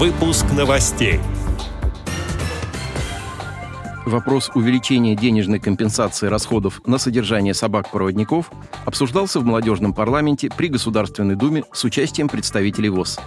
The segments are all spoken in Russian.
Выпуск новостей. Вопрос увеличения денежной компенсации расходов на содержание собак-проводников обсуждался в молодежном парламенте при Государственной Думе с участием представителей ВОЗ.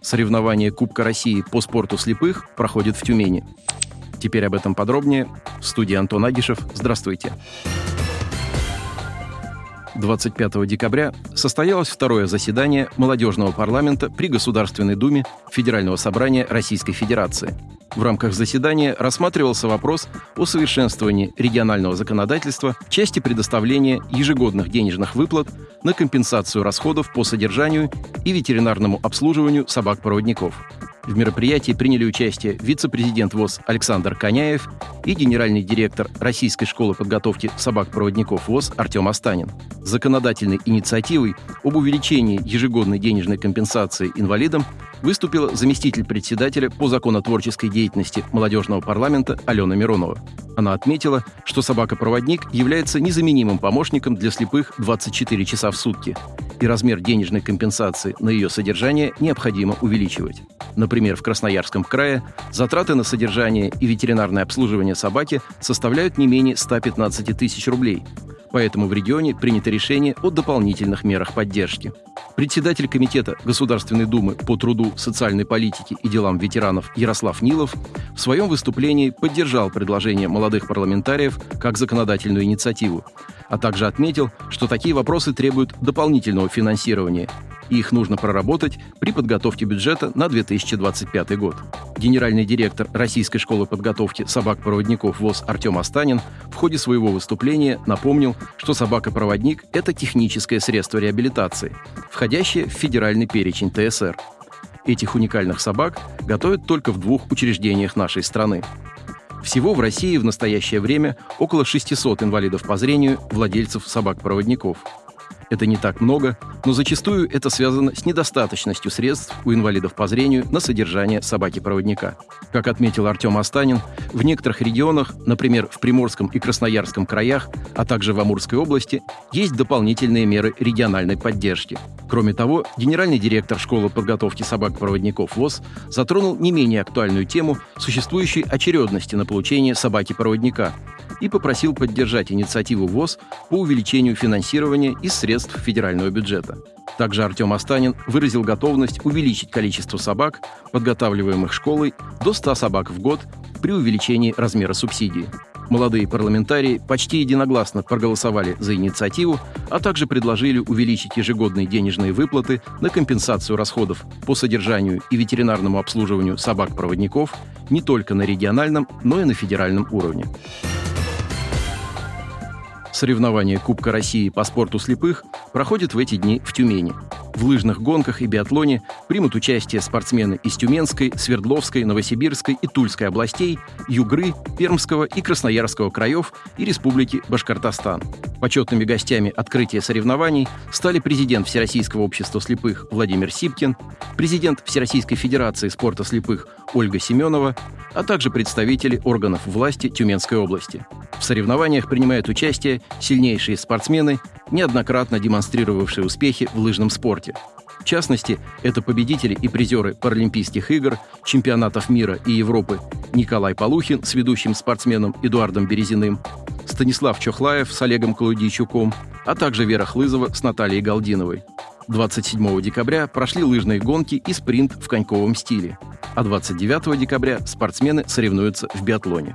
Соревнование Кубка России по спорту слепых проходит в Тюмени. Теперь об этом подробнее. В студии Антон Агишев. Здравствуйте. 25 декабря состоялось второе заседание молодежного парламента при Государственной Думе Федерального собрания Российской Федерации. В рамках заседания рассматривался вопрос о совершенствовании регионального законодательства в части предоставления ежегодных денежных выплат на компенсацию расходов по содержанию и ветеринарному обслуживанию собак-проводников. В мероприятии приняли участие вице-президент ВОЗ Александр Коняев и генеральный директор Российской школы подготовки собак-проводников ВОЗ Артем Астанин. Законодательной инициативой об увеличении ежегодной денежной компенсации инвалидам выступила заместитель председателя по законотворческой деятельности молодежного парламента Алена Миронова. Она отметила, что собака-проводник является незаменимым помощником для слепых 24 часа в сутки, и размер денежной компенсации на ее содержание необходимо увеличивать. Например, в Красноярском крае затраты на содержание и ветеринарное обслуживание собаки составляют не менее 115 тысяч рублей, поэтому в регионе принято решение о дополнительных мерах поддержки. Председатель Комитета Государственной Думы по труду, социальной политике и делам ветеранов Ярослав Нилов в своем выступлении поддержал предложение молодых парламентариев как законодательную инициативу, а также отметил, что такие вопросы требуют дополнительного финансирования и их нужно проработать при подготовке бюджета на 2025 год. Генеральный директор Российской школы подготовки собак-проводников ВОЗ Артем Астанин в ходе своего выступления напомнил, что собака-проводник – это техническое средство реабилитации, входящее в федеральный перечень ТСР. Этих уникальных собак готовят только в двух учреждениях нашей страны. Всего в России в настоящее время около 600 инвалидов по зрению, владельцев собак-проводников – это не так много, но зачастую это связано с недостаточностью средств у инвалидов по зрению на содержание собаки-проводника. Как отметил Артем Астанин, в некоторых регионах, например, в Приморском и Красноярском краях, а также в Амурской области, есть дополнительные меры региональной поддержки. Кроме того, генеральный директор школы подготовки собак-проводников ВОЗ затронул не менее актуальную тему существующей очередности на получение собаки-проводника и попросил поддержать инициативу ВОЗ по увеличению финансирования из средств федерального бюджета. Также Артем Астанин выразил готовность увеличить количество собак, подготавливаемых школой, до 100 собак в год при увеличении размера субсидии. Молодые парламентарии почти единогласно проголосовали за инициативу, а также предложили увеличить ежегодные денежные выплаты на компенсацию расходов по содержанию и ветеринарному обслуживанию собак-проводников не только на региональном, но и на федеральном уровне. Соревнования Кубка России по спорту слепых проходят в эти дни в Тюмени. В лыжных гонках и биатлоне примут участие спортсмены из Тюменской, Свердловской, Новосибирской и Тульской областей, Югры, Пермского и Красноярского краев и Республики Башкортостан. Почетными гостями открытия соревнований стали президент Всероссийского общества слепых Владимир Сипкин, президент Всероссийской Федерации спорта слепых Ольга Семенова, а также представители органов власти Тюменской области. Соревнованиях принимают участие сильнейшие спортсмены, неоднократно демонстрировавшие успехи в лыжном спорте. В частности, это победители и призеры Паралимпийских игр, чемпионатов мира и Европы Николай Полухин с ведущим спортсменом Эдуардом Березиным, Станислав Чохлаев с Олегом Колудийчуком, а также Вера Хлызова с Натальей Галдиновой. 27 декабря прошли лыжные гонки и спринт в коньковом стиле, а 29 декабря спортсмены соревнуются в биатлоне.